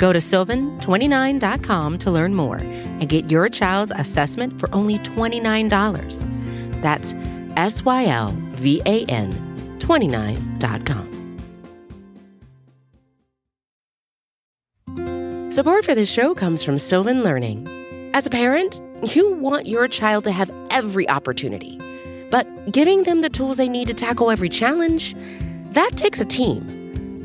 Go to sylvan29.com to learn more and get your child's assessment for only $29. That's S Y L V A N 29.com. Support for this show comes from Sylvan Learning. As a parent, you want your child to have every opportunity, but giving them the tools they need to tackle every challenge, that takes a team.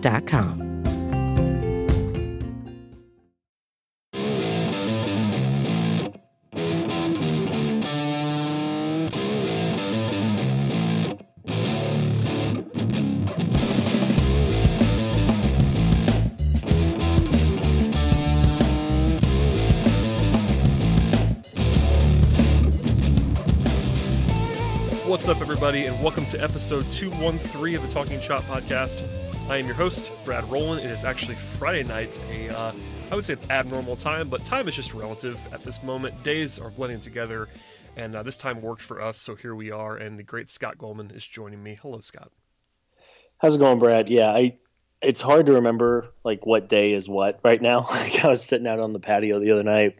29.com. What's up, everybody, and welcome to episode 213 of the Talking Chop podcast. I am your host, Brad Rowland. It is actually Friday night, a uh, I would say an abnormal time, but time is just relative at this moment. Days are blending together, and uh, this time worked for us, so here we are. And the great Scott Coleman is joining me. Hello, Scott. How's it going, Brad? Yeah, I. It's hard to remember like what day is what right now. Like I was sitting out on the patio the other night,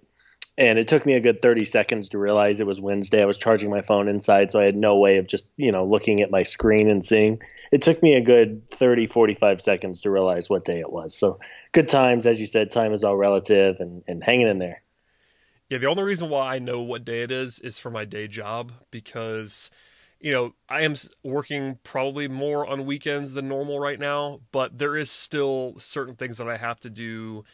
and it took me a good 30 seconds to realize it was Wednesday. I was charging my phone inside, so I had no way of just, you know, looking at my screen and seeing. It took me a good 30, 45 seconds to realize what day it was. So good times, as you said, time is all relative and, and hanging in there. Yeah, the only reason why I know what day it is is for my day job because, you know, I am working probably more on weekends than normal right now, but there is still certain things that I have to do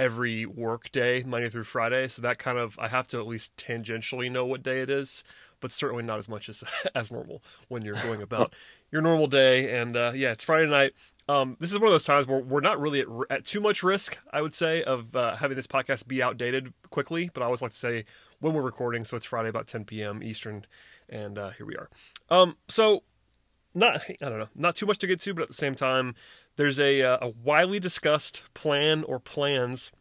every work day, Monday through Friday. So that kind of I have to at least tangentially know what day it is, but certainly not as much as as normal when you're going about your normal day. And uh, yeah, it's Friday night. Um, this is one of those times where we're not really at, at too much risk, I would say, of uh, having this podcast be outdated quickly. But I always like to say when we're recording, so it's Friday about 10 p.m. Eastern, and uh, here we are. Um, so not I don't know, not too much to get to, but at the same time, there's a, uh, a widely discussed plan or plans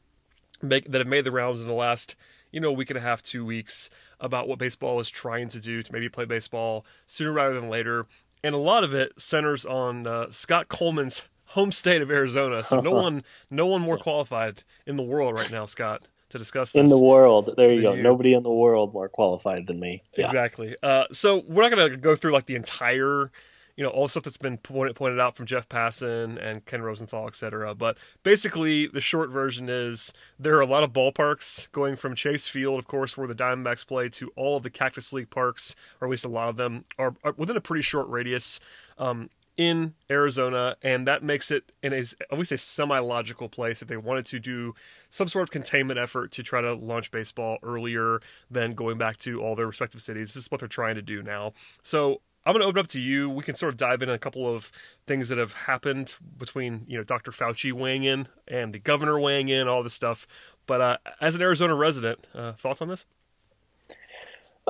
make, that have made the rounds in the last you know week and a half, two weeks about what baseball is trying to do to maybe play baseball sooner rather than later, and a lot of it centers on uh, Scott Coleman's home state of Arizona. So no one, no one more qualified in the world right now, Scott, to discuss this. In the world, there you go. You. Nobody in the world more qualified than me. Yeah. Exactly. Uh, so we're not going to go through like the entire you know all the stuff that's been pointed, pointed out from Jeff Passan and Ken Rosenthal, etc. But basically, the short version is there are a lot of ballparks going from Chase Field, of course, where the Diamondbacks play, to all of the Cactus League parks, or at least a lot of them are, are within a pretty short radius. Um, in Arizona, and that makes it in a at least a semi-logical place if they wanted to do some sort of containment effort to try to launch baseball earlier than going back to all their respective cities. This is what they're trying to do now. So I'm going to open up to you. We can sort of dive in a couple of things that have happened between, you know, Dr. Fauci weighing in and the governor weighing in, all this stuff. But uh, as an Arizona resident, uh, thoughts on this?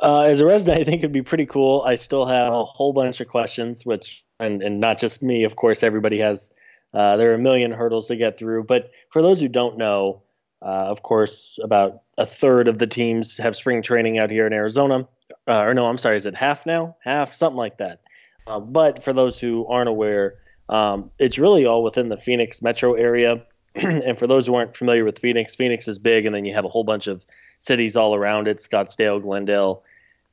Uh, as a resident, I think it'd be pretty cool. I still have a whole bunch of questions, which, and, and not just me, of course, everybody has. Uh, there are a million hurdles to get through. But for those who don't know, uh, of course, about a third of the teams have spring training out here in Arizona uh, or no, I'm sorry, is it half now? Half, something like that. Uh, but for those who aren't aware, um, it's really all within the Phoenix metro area. and for those who aren't familiar with Phoenix, Phoenix is big, and then you have a whole bunch of cities all around it Scottsdale, Glendale,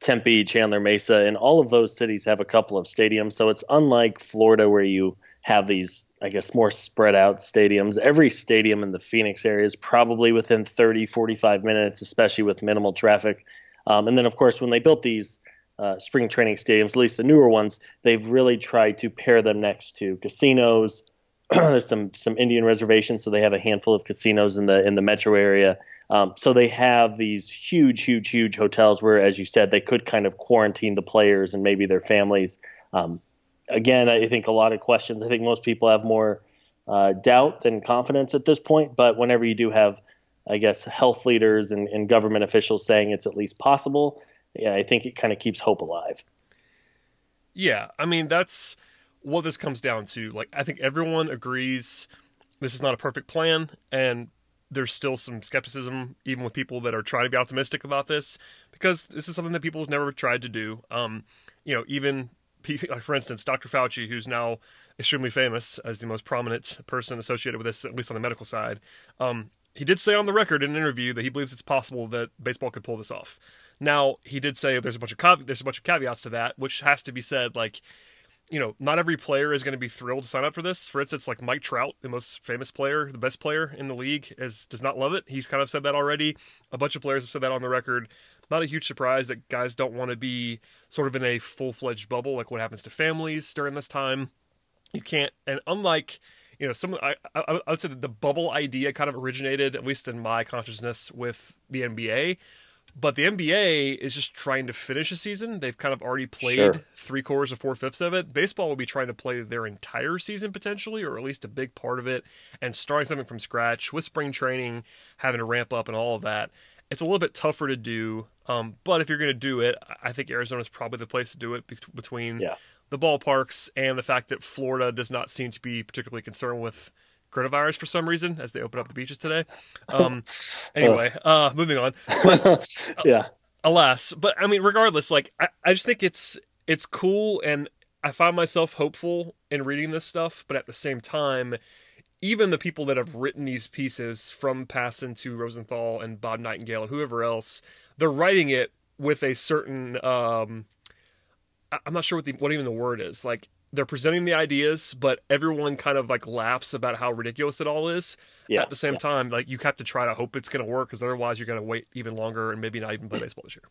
Tempe, Chandler Mesa, and all of those cities have a couple of stadiums. So it's unlike Florida where you have these, I guess, more spread out stadiums. Every stadium in the Phoenix area is probably within 30, 45 minutes, especially with minimal traffic. Um, and then, of course, when they built these uh, spring training stadiums, at least the newer ones, they've really tried to pair them next to casinos. There's some some Indian reservations, so they have a handful of casinos in the in the metro area. Um, so they have these huge, huge, huge hotels where, as you said, they could kind of quarantine the players and maybe their families. Um, again, I think a lot of questions. I think most people have more uh, doubt than confidence at this point. But whenever you do have, I guess, health leaders and, and government officials saying it's at least possible, yeah, I think it kind of keeps hope alive. Yeah, I mean that's what this comes down to. Like, I think everyone agrees this is not a perfect plan, and there's still some skepticism, even with people that are trying to be optimistic about this, because this is something that people have never tried to do. Um, you know, even like for instance, Dr. Fauci, who's now extremely famous as the most prominent person associated with this, at least on the medical side, um, he did say on the record in an interview that he believes it's possible that baseball could pull this off. Now, he did say there's a bunch of there's a bunch of caveats to that, which has to be said. Like, you know, not every player is going to be thrilled to sign up for this. For instance, like Mike Trout, the most famous player, the best player in the league, is does not love it. He's kind of said that already. A bunch of players have said that on the record. Not a huge surprise that guys don't want to be sort of in a full fledged bubble, like what happens to families during this time. You can't, and unlike you know, some I, I, I would say that the bubble idea kind of originated, at least in my consciousness, with the NBA but the NBA is just trying to finish a season. They've kind of already played sure. three quarters or four fifths of it. Baseball will be trying to play their entire season potentially, or at least a big part of it, and starting something from scratch with spring training, having to ramp up and all of that. It's a little bit tougher to do, um, but if you're going to do it, I think Arizona is probably the place to do it be- between yeah. The ballparks and the fact that Florida does not seem to be particularly concerned with coronavirus for some reason as they open up the beaches today. Um, anyway, uh, moving on. But, yeah. Alas, but I mean, regardless, like I, I just think it's it's cool, and I find myself hopeful in reading this stuff. But at the same time, even the people that have written these pieces, from Passan to Rosenthal and Bob Nightingale and whoever else, they're writing it with a certain um, I'm not sure what the what even the word is. Like they're presenting the ideas, but everyone kind of like laughs about how ridiculous it all is. Yeah, At the same yeah. time, like you have to try to hope it's going to work because otherwise you're going to wait even longer and maybe not even play baseball this year.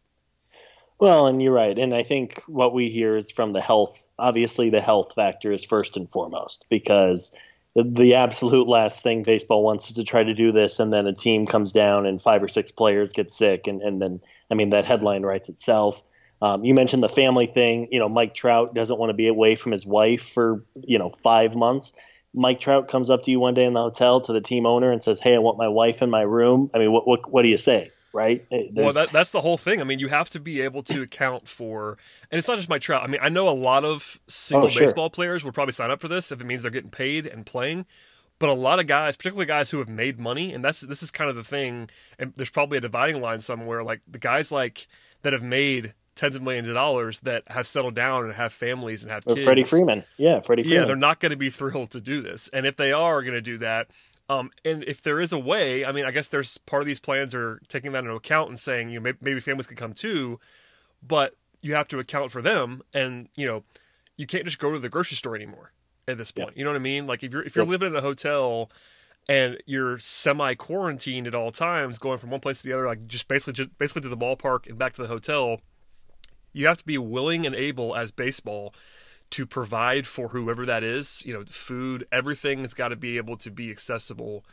Well, and you're right, and I think what we hear is from the health. Obviously, the health factor is first and foremost because the absolute last thing baseball wants is to try to do this, and then a team comes down and five or six players get sick, and and then I mean that headline writes itself. Um, you mentioned the family thing. You know, Mike Trout doesn't want to be away from his wife for you know five months. Mike Trout comes up to you one day in the hotel to the team owner and says, "Hey, I want my wife in my room." I mean, what what, what do you say? Right? There's... Well, that, that's the whole thing. I mean, you have to be able to account for, and it's not just Mike Trout. I mean, I know a lot of single oh, sure. baseball players would probably sign up for this if it means they're getting paid and playing but a lot of guys, particularly guys who have made money, and that's this is kind of the thing. And there's probably a dividing line somewhere. Like the guys like that have made tens of millions of dollars that have settled down and have families and have kids. Freddie Freeman, yeah, Freddie. Freeman. Yeah, they're not going to be thrilled to do this, and if they are going to do that, um, and if there is a way, I mean, I guess there's part of these plans are taking that into account and saying, you know, maybe, maybe families could come too, but you have to account for them, and you know, you can't just go to the grocery store anymore at this point. Yeah. You know what I mean? Like if you're if you're yeah. living in a hotel and you're semi quarantined at all times, going from one place to the other, like just basically just basically to the ballpark and back to the hotel you have to be willing and able as baseball to provide for whoever that is. You know, food, everything has got to be able to be accessible.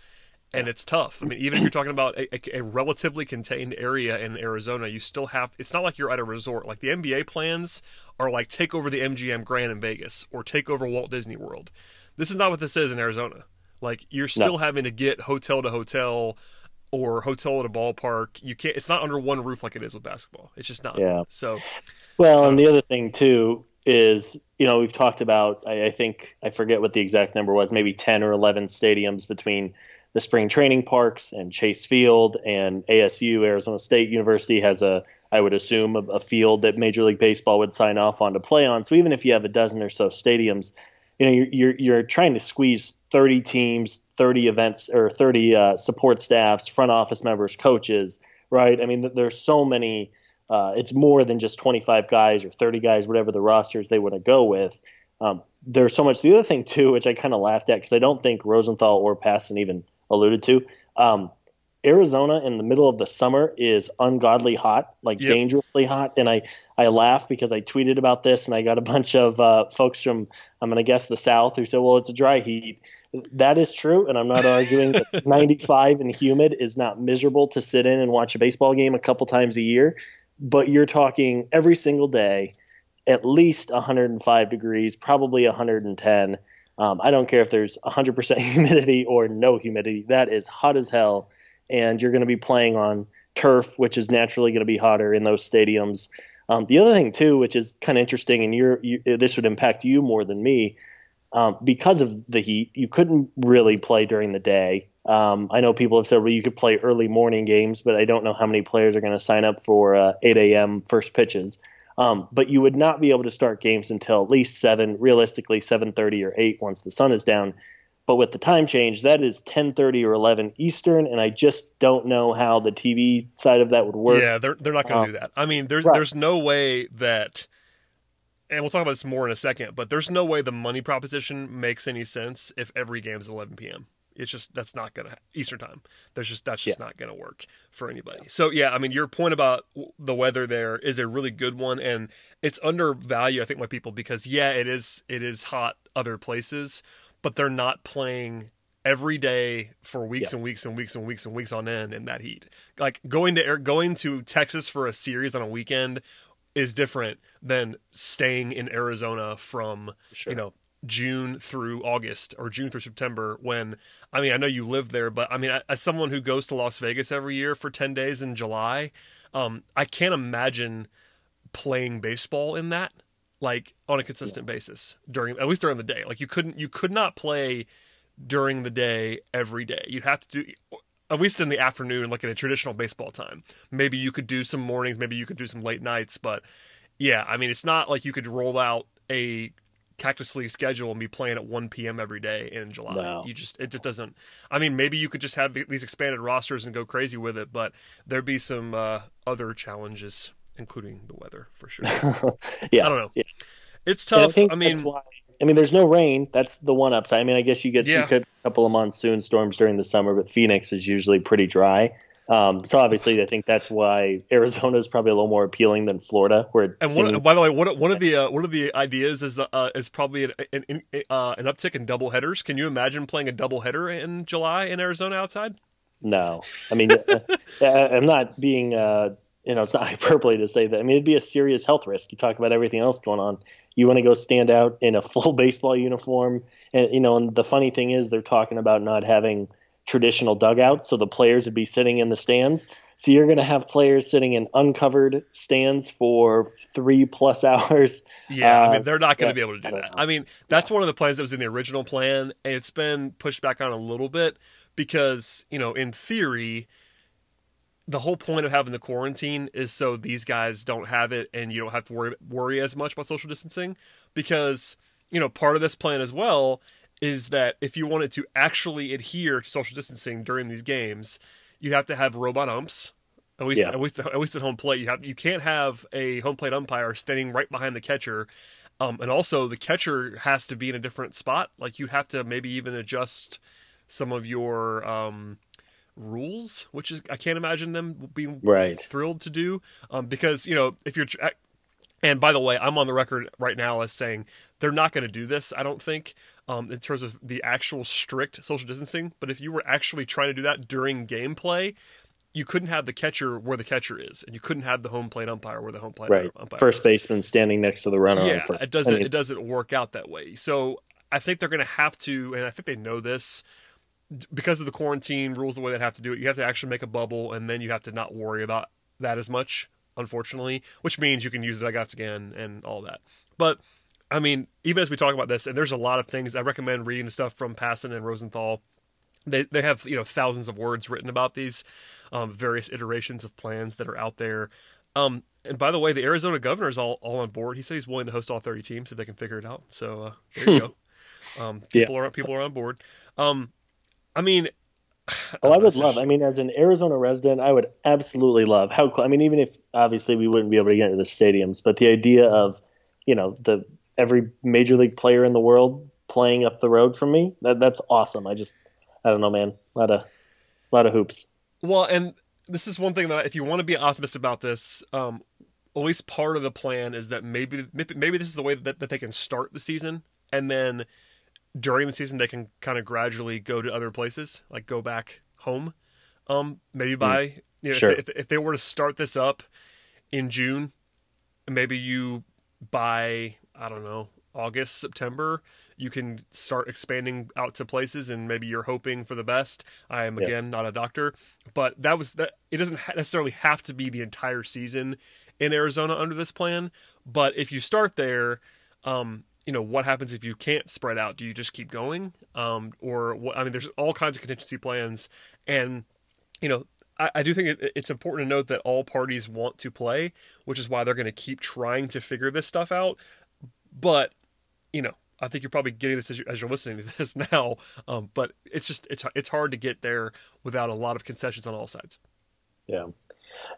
And it's tough. I mean, even if you're talking about a, a, relatively contained area in Arizona, you still have. It's not like you're at a resort. Like the NBA plans are like take over the MGM Grand in Vegas or take over Walt Disney World. This is not what this is in Arizona. Like you're still no. having to get hotel to hotel, or hotel at a ballpark. You can't. It's not under one roof like it is with basketball. It's just not. Yeah. So. Well, um, and the other thing too is you know we've talked about I, I, think I forget what the exact number was maybe ten or eleven stadiums between the spring training parks and Chase Field and ASU Arizona State University has a I would assume, a, a field that Major League Baseball would sign off on to play on. So even if you have a dozen or so stadiums, you know, you're, you're, you're trying to squeeze 30 teams, 30 events, or 30 uh, support staffs, front office members, coaches, right? I mean, there's so many. Uh, it's more than just 25 guys or 30 guys, whatever the rosters they want to go with. Um, there's so much. The other thing too, which I kind of laughed at because I don't think Rosenthal or Passan even alluded to. Um, Arizona in the middle of the summer is ungodly hot, like yep. dangerously hot. And I, I laugh because I tweeted about this and I got a bunch of uh, folks from, I'm going to guess the South who said, well, it's a dry heat. That is true. And I'm not arguing that 95 and humid is not miserable to sit in and watch a baseball game a couple times a year. But you're talking every single day, at least 105 degrees, probably 110. Um, I don't care if there's 100% humidity or no humidity. That is hot as hell and you're going to be playing on turf, which is naturally going to be hotter in those stadiums. Um, the other thing too, which is kind of interesting, and you're, you, this would impact you more than me, um, because of the heat, you couldn't really play during the day. Um, I know people have said, well, you could play early morning games, but I don't know how many players are going to sign up for uh, 8 a.m. first pitches. Um, but you would not be able to start games until at least seven, realistically 7:30 or 8 once the sun is down. But with the time change, that is 10:30 or 11 Eastern, and I just don't know how the TV side of that would work. Yeah, they're they're not going to um, do that. I mean, there's right. there's no way that, and we'll talk about this more in a second. But there's no way the money proposition makes any sense if every game is 11 p.m. It's just that's not gonna Eastern time. There's just that's just yeah. not gonna work for anybody. So yeah, I mean your point about the weather there is a really good one, and it's undervalued I think by people because yeah, it is it is hot other places, but they're not playing every day for weeks yeah. and weeks and weeks and weeks and weeks on end in that heat. Like going to air, going to Texas for a series on a weekend is different than staying in Arizona from sure. you know June through August or June through September when I mean I know you live there but I mean as someone who goes to Las Vegas every year for 10 days in July um, I can't imagine playing baseball in that like on a consistent yeah. basis during at least during the day. Like you couldn't you could not play during the day every day. You'd have to do at least in the afternoon, like in a traditional baseball time. Maybe you could do some mornings, maybe you could do some late nights, but yeah, I mean it's not like you could roll out a Cactus League schedule and be playing at 1 p.m. every day in July. No. You just it just doesn't. I mean, maybe you could just have these expanded rosters and go crazy with it, but there'd be some uh, other challenges including the weather for sure. yeah, I don't know. Yeah. It's tough. I, I mean, why, I mean, there's no rain. That's the one upside. I mean, I guess you get yeah. you could a couple of monsoon storms during the summer, but Phoenix is usually pretty dry. Um, so obviously, I think that's why Arizona is probably a little more appealing than Florida. Where and one, by the way, one, one of the uh, one of the ideas is uh, is probably an an, uh, an uptick in double headers. Can you imagine playing a double header in July in Arizona outside? No, I mean, uh, I'm not being uh, you know, it's not hyperbole to say that. I mean, it'd be a serious health risk. You talk about everything else going on. You want to go stand out in a full baseball uniform, and you know. And the funny thing is, they're talking about not having traditional dugouts, so the players would be sitting in the stands. So you're going to have players sitting in uncovered stands for three plus hours. Yeah, uh, I mean they're not going to yeah, be able to do that. Know. I mean that's one of the plans that was in the original plan, and it's been pushed back on a little bit because you know in theory the whole point of having the quarantine is so these guys don't have it and you don't have to worry worry as much about social distancing because you know part of this plan as well is that if you wanted to actually adhere to social distancing during these games you have to have robot umps. At least yeah. at least at least at home plate. You have you can't have a home plate umpire standing right behind the catcher. Um, and also the catcher has to be in a different spot. Like you have to maybe even adjust some of your um, rules, which is I can't imagine them being right. thrilled to do. Um, because you know if you're, and by the way, I'm on the record right now as saying they're not going to do this. I don't think. Um, in terms of the actual strict social distancing, but if you were actually trying to do that during gameplay, you couldn't have the catcher where the catcher is, and you couldn't have the home plate umpire where the home plate right. umpire. First is. baseman standing next to the runner. Yeah, it doesn't. I mean, it doesn't work out that way. So I think they're going to have to, and I think they know this because of the quarantine rules, the way they have to do it, you have to actually make a bubble, and then you have to not worry about that as much, unfortunately. Which means you can use the dugouts again and all that. But I mean, even as we talk about this, and there's a lot of things I recommend reading the stuff from Passan and Rosenthal. They they have you know thousands of words written about these um, various iterations of plans that are out there. Um, and by the way, the Arizona governor is all, all on board. He said he's willing to host all 30 teams if they can figure it out. So uh, there you go. Um, people yeah. are people are on board. Um, I mean, oh, I would love. I mean, as an Arizona resident, I would absolutely love how. Cool, I mean, even if obviously we wouldn't be able to get into the stadiums, but the idea of, you know, the every major league player in the world playing up the road from me, that that's awesome. I just, I don't know, man, a lot of, a lot of hoops. Well, and this is one thing that if you want to be optimistic about this, um, at least part of the plan is that maybe maybe this is the way that, that they can start the season, and then during the season they can kind of gradually go to other places, like go back home. Um, maybe by mm, you know, sure. if, if, if they were to start this up in June, maybe you by I don't know August September you can start expanding out to places and maybe you're hoping for the best i am again not a doctor but that was that it doesn't necessarily have to be the entire season in arizona under this plan but if you start there um, you know what happens if you can't spread out? Do you just keep going? Um, or what i mean there's all kinds of contingency plans. And you know I, I do think it, it's important to note that all parties want to play which is why they're going to keep trying to figure this stuff out. But you know I think you're probably getting this as, you, are listening to this now, um, but it's just it's it's hard to get there without a lot of concessions on all sides. Yeah,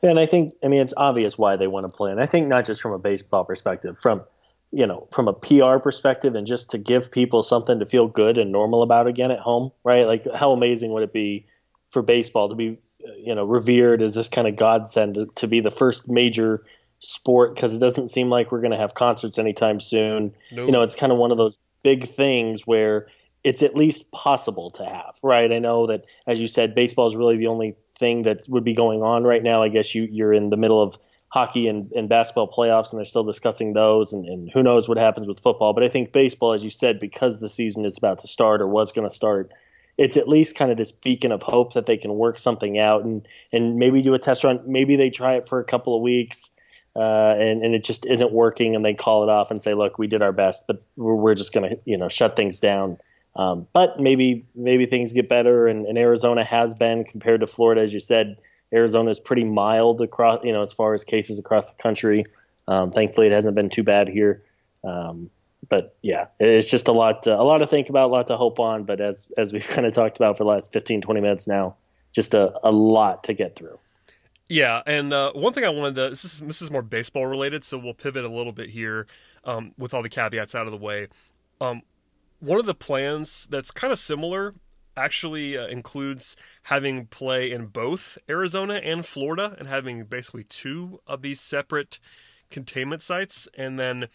and I think I mean it's obvious why they want to play, and I think not just from a baseball perspective, from you know from a PR perspective, and just to give people something to feel good and normal about again at home, right? Like how amazing would it be for baseball to be you know revered as this kind of godsend to, to be the first major sport because it doesn't seem like we're going to have concerts anytime soon. Nope. You know, it's kind of one of those big things where it's at least possible to have, right? I know that, as you said, baseball is really the only thing that would be going on right now. I guess you, you're in the middle of hockey and, and basketball playoffs, and they're still discussing those, and, and who knows what happens with football. But I think baseball, as you said, because the season is about to start or was going to start, it's at least kind of this beacon of hope that they can work something out and and maybe do a test run. Maybe they try it for a couple of weeks uh, and, and it just isn't working and they call it off and say, look, we did our best, but we're, we're just going to, you know, shut things down. Um, but maybe, maybe things get better and, and, Arizona has been compared to Florida, as you said, Arizona is pretty mild across, you know, as far as cases across the country. Um, thankfully it hasn't been too bad here. Um, but yeah, it's just a lot, to, a lot to think about, a lot to hope on. But as, as we've kind of talked about for the last 15, 20 minutes now, just a, a lot to get through. Yeah, and uh, one thing I wanted to this is this is more baseball related, so we'll pivot a little bit here um, with all the caveats out of the way. Um, one of the plans that's kind of similar actually uh, includes having play in both Arizona and Florida, and having basically two of these separate containment sites, and then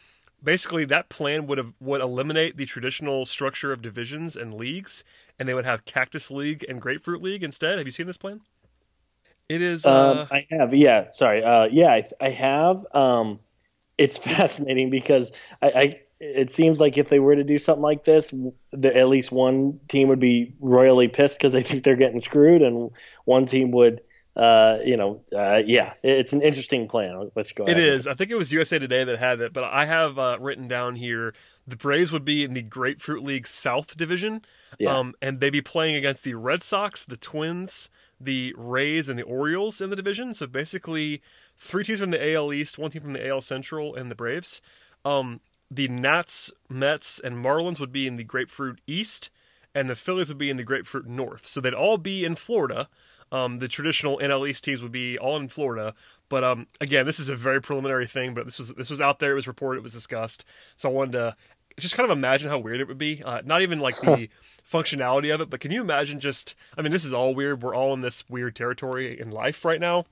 basically that plan would have would eliminate the traditional structure of divisions and leagues, and they would have Cactus League and Grapefruit League instead. Have you seen this plan? It is. Um, uh... Um, I have. Yeah. Sorry. Uh, yeah, I, I have. Um, it's fascinating because I, I, It seems like if they were to do something like this, the, at least one team would be royally pissed because they think they're getting screwed, and one team would. Uh, you know, uh, yeah, it's an interesting plan. Let's go. It is. I think it was USA Today that had it, but I have uh, written down here the Braves would be in the Grapefruit League South Division, yeah. um, and they'd be playing against the Red Sox, the Twins, the Rays and the Orioles in the division. So basically, three teams from the AL East, one team from the AL Central, and the Braves. Um, the Nats, Mets, and Marlins would be in the Grapefruit East, and the Phillies would be in the Grapefruit North. So they'd all be in Florida. Um, the traditional NL East teams would be all in Florida. But um, again, this is a very preliminary thing. But this was this was out there. It was reported. It was discussed. So I wanted to just kind of imagine how weird it would be. Uh, not even like the functionality of it, but can you imagine just? I mean, this is all weird. We're all in this weird territory in life right now.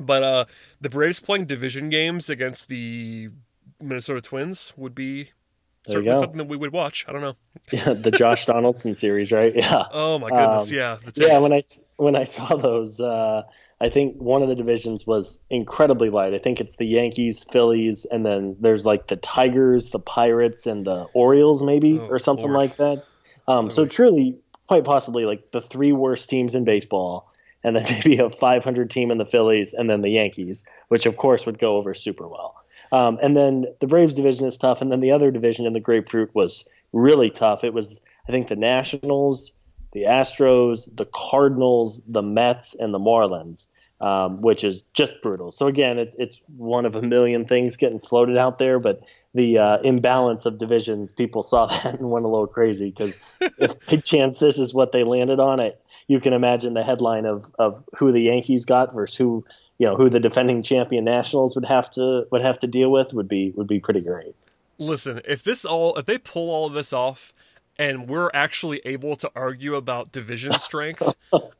But uh, the Braves playing division games against the Minnesota Twins would be certainly something that we would watch. I don't know. Yeah, the Josh Donaldson series, right? Yeah. Oh my goodness, um, yeah. Yeah, when I when I saw those, uh, I think one of the divisions was incredibly light. I think it's the Yankees, Phillies, and then there's like the Tigers, the Pirates, and the Orioles, maybe, oh, or something Lord. like that. Um, so truly, quite possibly, like the three worst teams in baseball, and then maybe a 500 team in the Phillies, and then the Yankees, which of course would go over super well. Um, and then the Braves division is tough, and then the other division in the Grapefruit was really tough. It was, I think, the Nationals, the Astros, the Cardinals, the Mets, and the Marlins. um, which is just brutal. So again, it's it's one of a million things getting floated out there, but the uh, imbalance of divisions, people saw that and went a little crazy because if big chance this is what they landed on it, you can imagine the headline of of who the Yankees got versus who you know who the defending champion Nationals would have to would have to deal with would be would be pretty great. Listen, if this all if they pull all of this off and we're actually able to argue about division strength,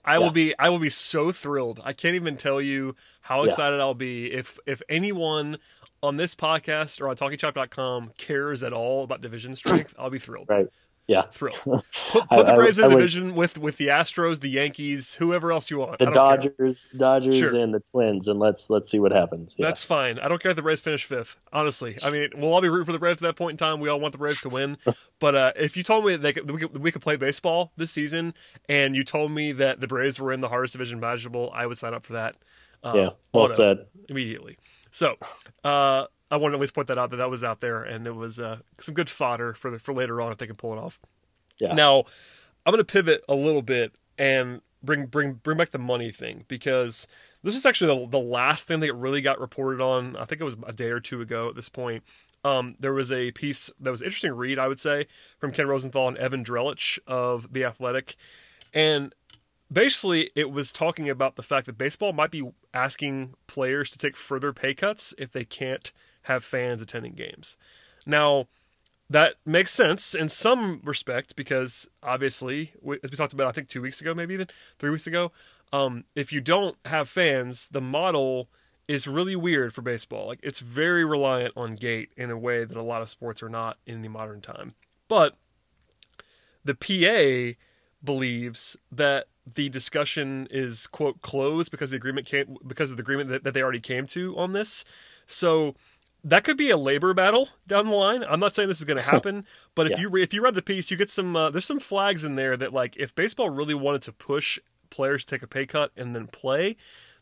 I yeah. will be I will be so thrilled. I can't even tell you how excited yeah. I'll be if if anyone on this podcast or on talkingchop.com cares at all about division strength, I'll be thrilled. Right. Yeah. Thrilled. Put, put the Braves I, in the division with with the Astros, the Yankees, whoever else you want. The Dodgers, care. Dodgers sure. and the Twins and let's let's see what happens. Yeah. That's fine. I don't care if the Braves finish fifth. Honestly. I mean, we'll all be rooting for the Braves at that point in time. We all want the Braves to win. but uh, if you told me that they could, we, could, we could play baseball this season and you told me that the Braves were in the hardest division imaginable, I would sign up for that. Uh, yeah, well said. Immediately. So, uh, I want to at least point that out that that was out there, and it was uh, some good fodder for the, for later on if they can pull it off. Yeah. Now, I'm going to pivot a little bit and bring bring bring back the money thing because this is actually the, the last thing that really got reported on. I think it was a day or two ago at this point. Um, there was a piece that was interesting read, I would say, from Ken Rosenthal and Evan Drellich of The Athletic. And basically, it was talking about the fact that baseball might be asking players to take further pay cuts if they can't – have fans attending games. Now, that makes sense in some respect because obviously, as we talked about, I think two weeks ago, maybe even three weeks ago, um, if you don't have fans, the model is really weird for baseball. Like it's very reliant on gate in a way that a lot of sports are not in the modern time. But the PA believes that the discussion is quote closed because the agreement came because of the agreement that, that they already came to on this. So that could be a labor battle down the line. I'm not saying this is going to happen, but if yeah. you re- if you read the piece, you get some uh, there's some flags in there that like if baseball really wanted to push players to take a pay cut and then play,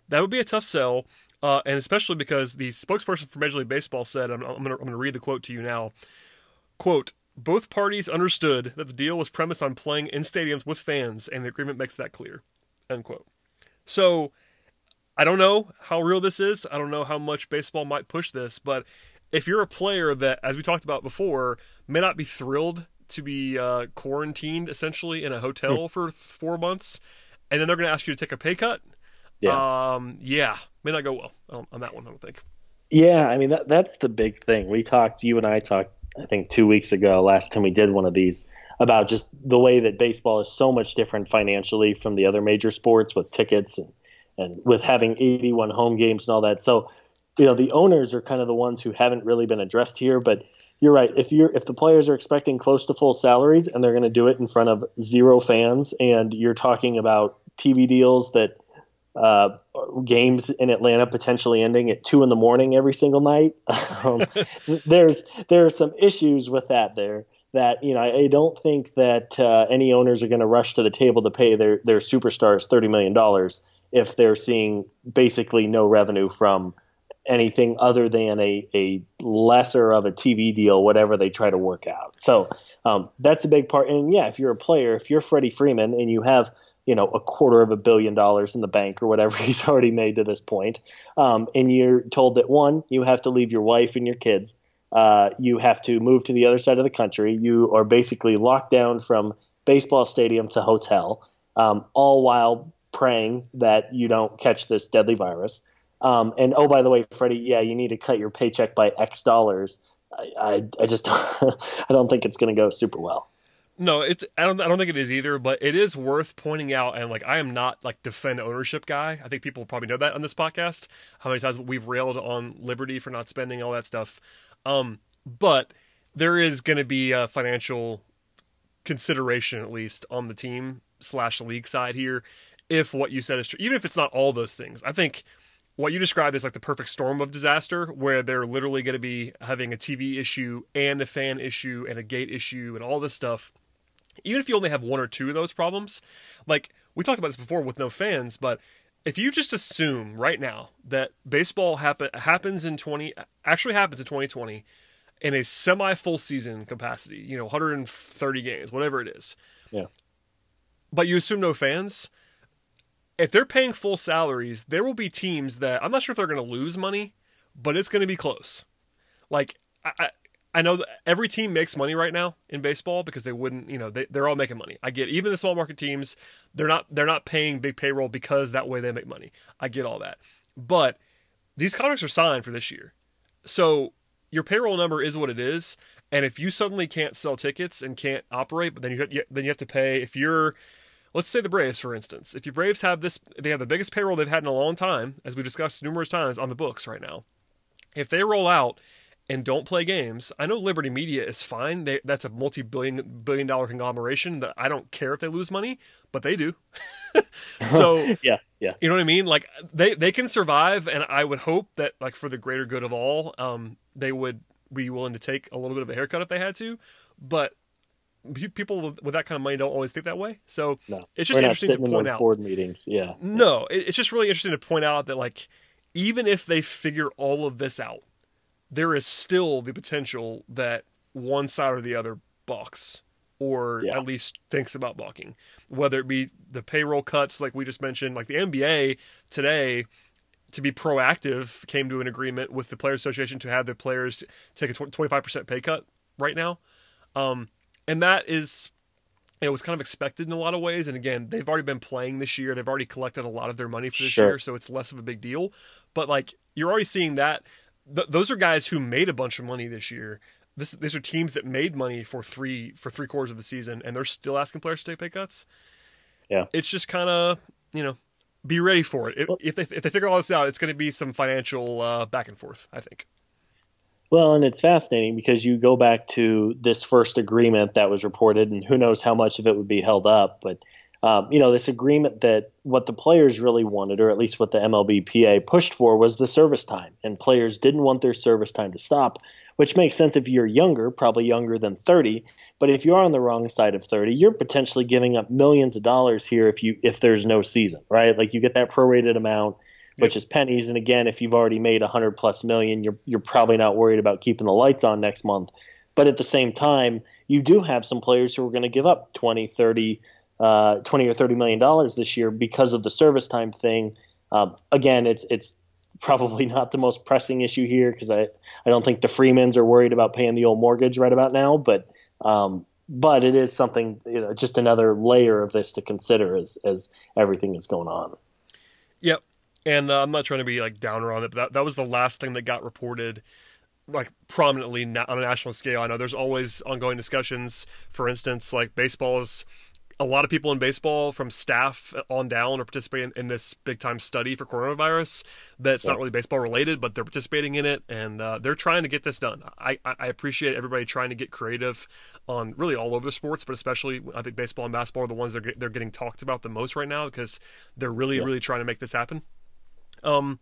that would be a tough sell. Uh, and especially because the spokesperson for Major League Baseball said, I'm, I'm going to read the quote to you now. Quote, both parties understood that the deal was premised on playing in stadiums with fans, and the agreement makes that clear. End quote. So I don't know how real this is. I don't know how much baseball might push this, but if you're a player that, as we talked about before, may not be thrilled to be uh, quarantined essentially in a hotel mm. for four months, and then they're going to ask you to take a pay cut. Yeah, um, yeah, may not go well on, on that one. I don't think. Yeah, I mean that that's the big thing. We talked. You and I talked. I think two weeks ago, last time we did one of these, about just the way that baseball is so much different financially from the other major sports with tickets and and with having 81 home games and all that. So, you know, the owners are kind of the ones who haven't really been addressed here. But you're right. If you're if the players are expecting close to full salaries and they're going to do it in front of zero fans, and you're talking about TV deals that uh, games in Atlanta potentially ending at two in the morning every single night, um, there's there are some issues with that there. That you know, I, I don't think that uh, any owners are going to rush to the table to pay their their superstars thirty million dollars if they're seeing basically no revenue from anything other than a, a lesser of a TV deal, whatever they try to work out. So um, that's a big part. And yeah, if you're a player, if you're Freddie Freeman and you have you know a quarter of a billion dollars in the bank or whatever he's already made to this point, um, and you're told that one, you have to leave your wife and your kids. Uh, you have to move to the other side of the country. You are basically locked down from baseball stadium to hotel, um, all while praying that you don't catch this deadly virus. Um, and oh, by the way, Freddie, yeah, you need to cut your paycheck by X dollars. I, I, I just I don't think it's going to go super well. No, it's I don't I don't think it is either, but it is worth pointing out and like I am not like defend ownership guy. I think people probably know that on this podcast. How many times we've railed on Liberty for not spending all that stuff. Um, but there is going to be a financial consideration at least on the team slash league side here if what you said is true, even if it's not all those things. I think what you described is like the perfect storm of disaster where they're literally going to be having a TV issue and a fan issue and a gate issue and all this stuff. Even if you only have one or two of those problems, like we talked about this before with no fans, but if you just assume right now that baseball happen, happens in 20 actually happens in 2020 in a semi full season capacity, you know, 130 games, whatever it is. Yeah. But you assume no fans, if they're paying full salaries, there will be teams that I'm not sure if they're going to lose money, but it's going to be close. Like I, I, I know that every team makes money right now in baseball because they wouldn't, you know, they, they're all making money. I get even the small market teams, they're not they're not paying big payroll because that way they make money. I get all that, but these contracts are signed for this year, so your payroll number is what it is. And if you suddenly can't sell tickets and can't operate, but then you have, then you have to pay. If you're let's say the Braves, for instance, if the Braves have this, they have the biggest payroll they've had in a long time, as we discussed numerous times on the books right now. If they roll out and don't play games, I know Liberty Media is fine. They, that's a multi-billion billion dollar conglomeration that I don't care if they lose money, but they do. so yeah, yeah, you know what I mean. Like they they can survive, and I would hope that like for the greater good of all, um, they would be willing to take a little bit of a haircut if they had to. But people with that kind of money don't always think that way. So no, it's just interesting to point out board meetings. Yeah. No, it's just really interesting to point out that like even if they figure all of this out, there is still the potential that one side or the other balks or yeah. at least thinks about balking. Whether it be the payroll cuts like we just mentioned, like the NBA today to be proactive came to an agreement with the Players Association to have the players take a 25% pay cut right now. Um, and that is it was kind of expected in a lot of ways. And again, they've already been playing this year. They've already collected a lot of their money for this sure. year, so it's less of a big deal. But like you're already seeing that th- those are guys who made a bunch of money this year. This, these are teams that made money for three for three quarters of the season, and they're still asking players to take pay cuts. Yeah, it's just kind of you know be ready for it. If, if they if they figure all this out, it's going to be some financial uh, back and forth. I think. Well, and it's fascinating because you go back to this first agreement that was reported, and who knows how much of it would be held up. But, um, you know, this agreement that what the players really wanted, or at least what the MLBPA pushed for, was the service time. And players didn't want their service time to stop, which makes sense if you're younger, probably younger than 30. But if you're on the wrong side of 30, you're potentially giving up millions of dollars here if you if there's no season, right? Like you get that prorated amount which yep. is pennies. And again, if you've already made a hundred plus million, you're you're probably not worried about keeping the lights on next month. But at the same time, you do have some players who are going to give up 20, 30, uh, 20 or 30 million dollars this year because of the service time thing. Um, again, it's it's probably not the most pressing issue here because I, I don't think the Freemans are worried about paying the old mortgage right about now, but um, but it is something you know just another layer of this to consider as as everything is going on. Yep, and uh, I'm not trying to be like downer on it, but that, that was the last thing that got reported like prominently on a national scale. I know there's always ongoing discussions. For instance, like baseball is a lot of people in baseball from staff on down are participating in this big time study for coronavirus that's yeah. not really baseball related but they're participating in it and uh, they're trying to get this done I, I appreciate everybody trying to get creative on really all over the sports but especially i think baseball and basketball are the ones that are, they're getting talked about the most right now because they're really yeah. really trying to make this happen um,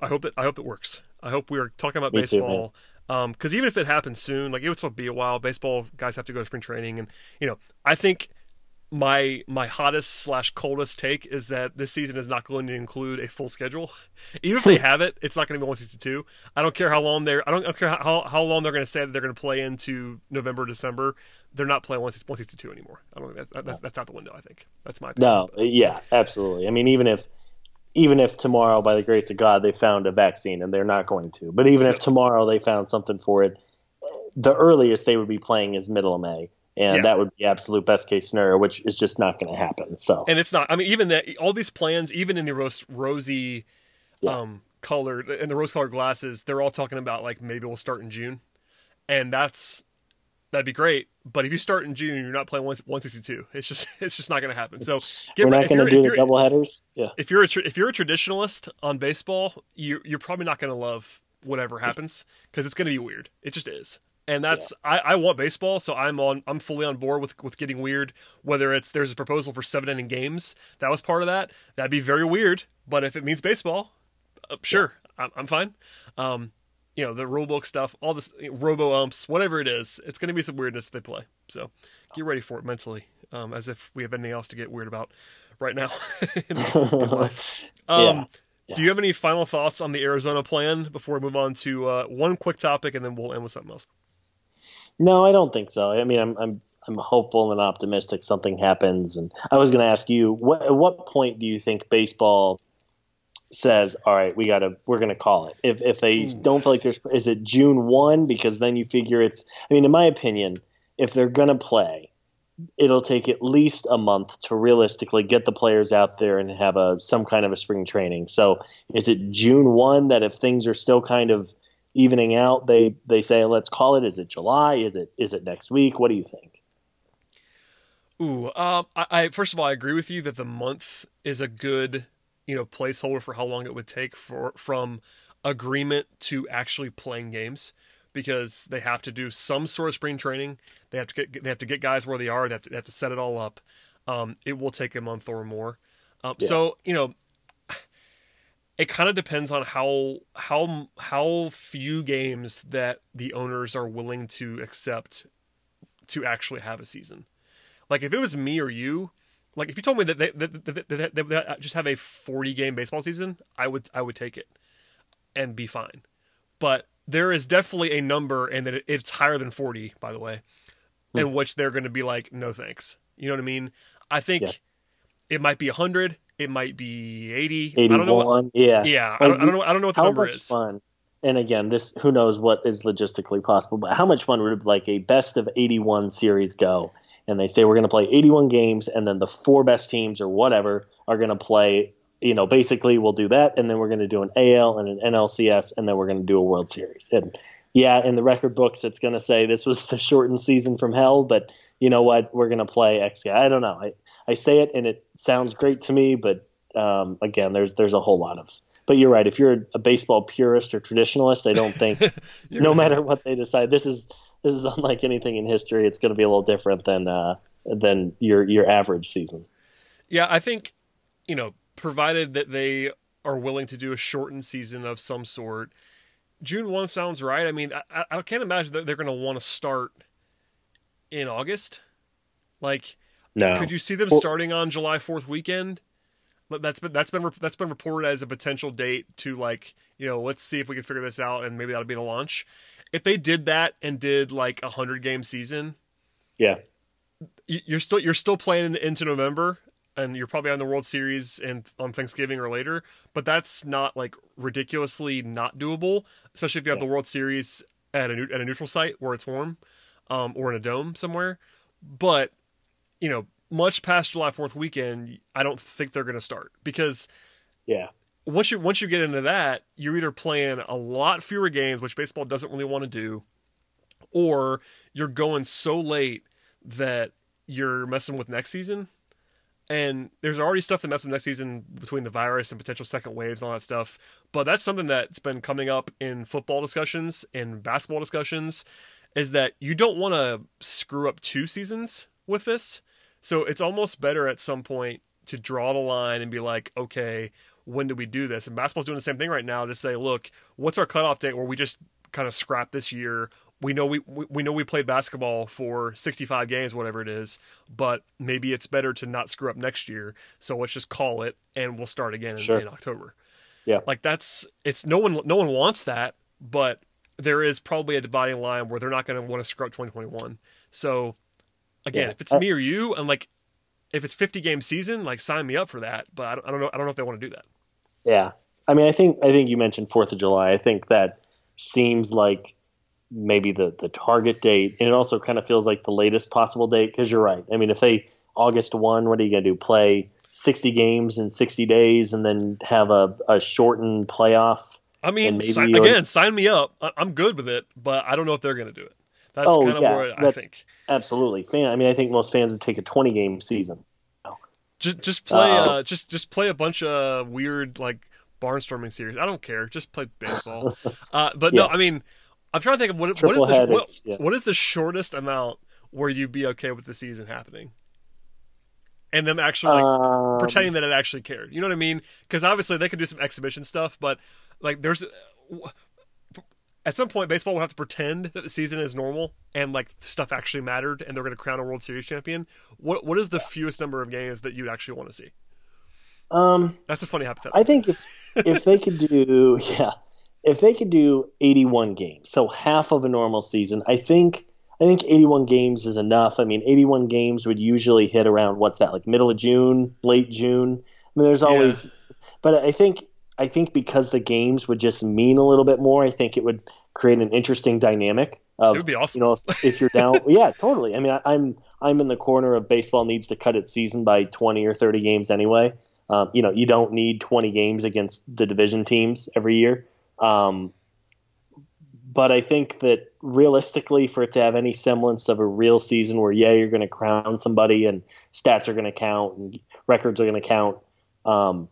I hope it. I hope it works. I hope we are talking about Me baseball. because um, even if it happens soon, like it would still be a while. Baseball guys have to go to spring training, and you know, I think my my hottest slash coldest take is that this season is not going to include a full schedule. Even if they have it, it's not going to be 162. I don't care how long they're. I don't, I don't care how how long they're going to say that they're going to play into November, December. They're not playing 162 anymore. I don't think that, that's, that's out the window. I think that's my opinion. No, yeah, absolutely. I mean, even if even if tomorrow, by the grace of God, they found a vaccine, and they're not going to, but even if tomorrow they found something for it, the earliest they would be playing is middle of May. And yeah. that would be absolute best case scenario, which is just not going to happen. So, and it's not. I mean, even that, all these plans, even in the rose, rosy, yeah. um, colored and the rose colored glasses, they're all talking about like maybe we'll start in June, and that's that'd be great. But if you start in June, you're not playing 162. It's just it's just not going to happen. So get, we're not going to do the double headers. Yeah. If you're a if you're a traditionalist on baseball, you you're probably not going to love whatever happens because it's going to be weird. It just is. And that's yeah. I, I want baseball, so I'm on I'm fully on board with with getting weird. Whether it's there's a proposal for seven inning games, that was part of that. That'd be very weird. But if it means baseball, uh, sure, yeah. I'm, I'm fine. Um, you know the rulebook stuff, all this robo umps, whatever it is, it's going to be some weirdness if they play. So get ready for it mentally, um, as if we have anything else to get weird about right now in, in. Um, yeah. Yeah. Do you have any final thoughts on the Arizona plan before we move on to uh, one quick topic, and then we'll end with something else? No, I don't think so. I mean, I'm I'm I'm hopeful and optimistic something happens. And I was going to ask you, what at what point do you think baseball says, "All right, we got to we're going to call it"? If if they Ooh. don't feel like there's is it June one because then you figure it's. I mean, in my opinion, if they're going to play, it'll take at least a month to realistically get the players out there and have a some kind of a spring training. So is it June one that if things are still kind of evening out, they they say let's call it? Is it July? Is it is it next week? What do you think? Ooh, um, I, I first of all I agree with you that the month is a good you know placeholder for how long it would take for from agreement to actually playing games because they have to do some sort of spring training. They have to get they have to get guys where they are. They have to, they have to set it all up. Um, it will take a month or more. Um, yeah. So you know, it kind of depends on how how how few games that the owners are willing to accept to actually have a season. Like if it was me or you, like if you told me that they, that, that, that, that, just have a 40 game baseball season, I would I would take it and be fine. But there is definitely a number, and that it's higher than 40, by the way, hmm. in which they're going to be like, no thanks. You know what I mean? I think yeah. it might be 100, it might be 80. 81, I don't know. What, yeah. Yeah. I don't, I don't, know. I don't know what the number is. Fun. And again, this who knows what is logistically possible, but how much fun would like a best of 81 series go? And they say we're going to play 81 games, and then the four best teams or whatever are going to play you know, basically we'll do that, and then we're going to do an AL and an NLCS, and then we're going to do a World Series. And yeah, in the record books, it's going to say this was the shortened season from hell, but you know what? We're going to play X. I don't know. I, I say it and it sounds great to me, but um, again, there's there's a whole lot of. But you're right. If you're a baseball purist or traditionalist, I don't think, no right. matter what they decide, this is this is unlike anything in history. It's going to be a little different than uh, than your your average season. Yeah, I think you know provided that they are willing to do a shortened season of some sort. June 1 sounds right. I mean, I, I can't imagine that they're going to want to start in August. Like, no. could you see them well, starting on July 4th weekend? That's been that's been that's been reported as a potential date to like you know let's see if we can figure this out and maybe that'll be the launch. If they did that and did like a hundred game season, yeah, you're still you're still playing into November and you're probably on the World Series and on Thanksgiving or later, but that's not like ridiculously not doable, especially if you have yeah. the World Series at a at a neutral site where it's warm, um, or in a dome somewhere. But you know, much past July Fourth weekend, I don't think they're going to start because yeah, once you once you get into that, you're either playing a lot fewer games, which baseball doesn't really want to do, or you're going so late that you're messing with next season and there's already stuff that messes with next season between the virus and potential second waves and all that stuff. But that's something that's been coming up in football discussions, in basketball discussions, is that you don't want to screw up two seasons with this. So it's almost better at some point to draw the line and be like, okay, when do we do this? And basketball's doing the same thing right now to say, look, what's our cutoff date where we just kind of scrap this year we know we, we know we played basketball for 65 games whatever it is but maybe it's better to not screw up next year so let's just call it and we'll start again in, sure. in october yeah like that's it's no one no one wants that but there is probably a dividing line where they're not going to want to screw up 2021 so again yeah. if it's me or you and like if it's 50 game season like sign me up for that but I don't, I don't know i don't know if they want to do that yeah i mean i think i think you mentioned fourth of july i think that seems like maybe the the target date, and it also kind of feels like the latest possible date because you're right. I mean, if they August one, what are you going to do? Play sixty games in sixty days, and then have a, a shortened playoff. I mean, si- again, sign me up. I'm good with it, but I don't know if they're going to do it. That's oh, kind of yeah, where I think. Absolutely, fan. I mean, I think most fans would take a 20 game season. Just just play uh, uh, just just play a bunch of weird like barnstorming series. I don't care. Just play baseball. uh, but yeah. no, I mean, I'm trying to think of what, what is the what, yeah. what is the shortest amount where you'd be okay with the season happening, and them actually like, um, pretending that it actually cared. You know what I mean? Because obviously they could do some exhibition stuff, but like there's at some point baseball will have to pretend that the season is normal and like stuff actually mattered, and they're going to crown a World Series champion. What what is the fewest number of games that you'd actually want to see? Um, that's a funny hypothetical. I think if if they could do yeah if they could do 81 games, so half of a normal season, I think I think 81 games is enough. I mean, 81 games would usually hit around what's that like middle of June, late June. I mean, there's always, yeah. but I think I think because the games would just mean a little bit more, I think it would create an interesting dynamic. Of, it would be awesome. You know, if, if you're down, yeah, totally. I mean, I, I'm I'm in the corner of baseball needs to cut its season by 20 or 30 games anyway. Um, you know, you don't need 20 games against the division teams every year. Um, but I think that realistically, for it to have any semblance of a real season where, yeah, you're going to crown somebody and stats are going to count and records are going to count, um,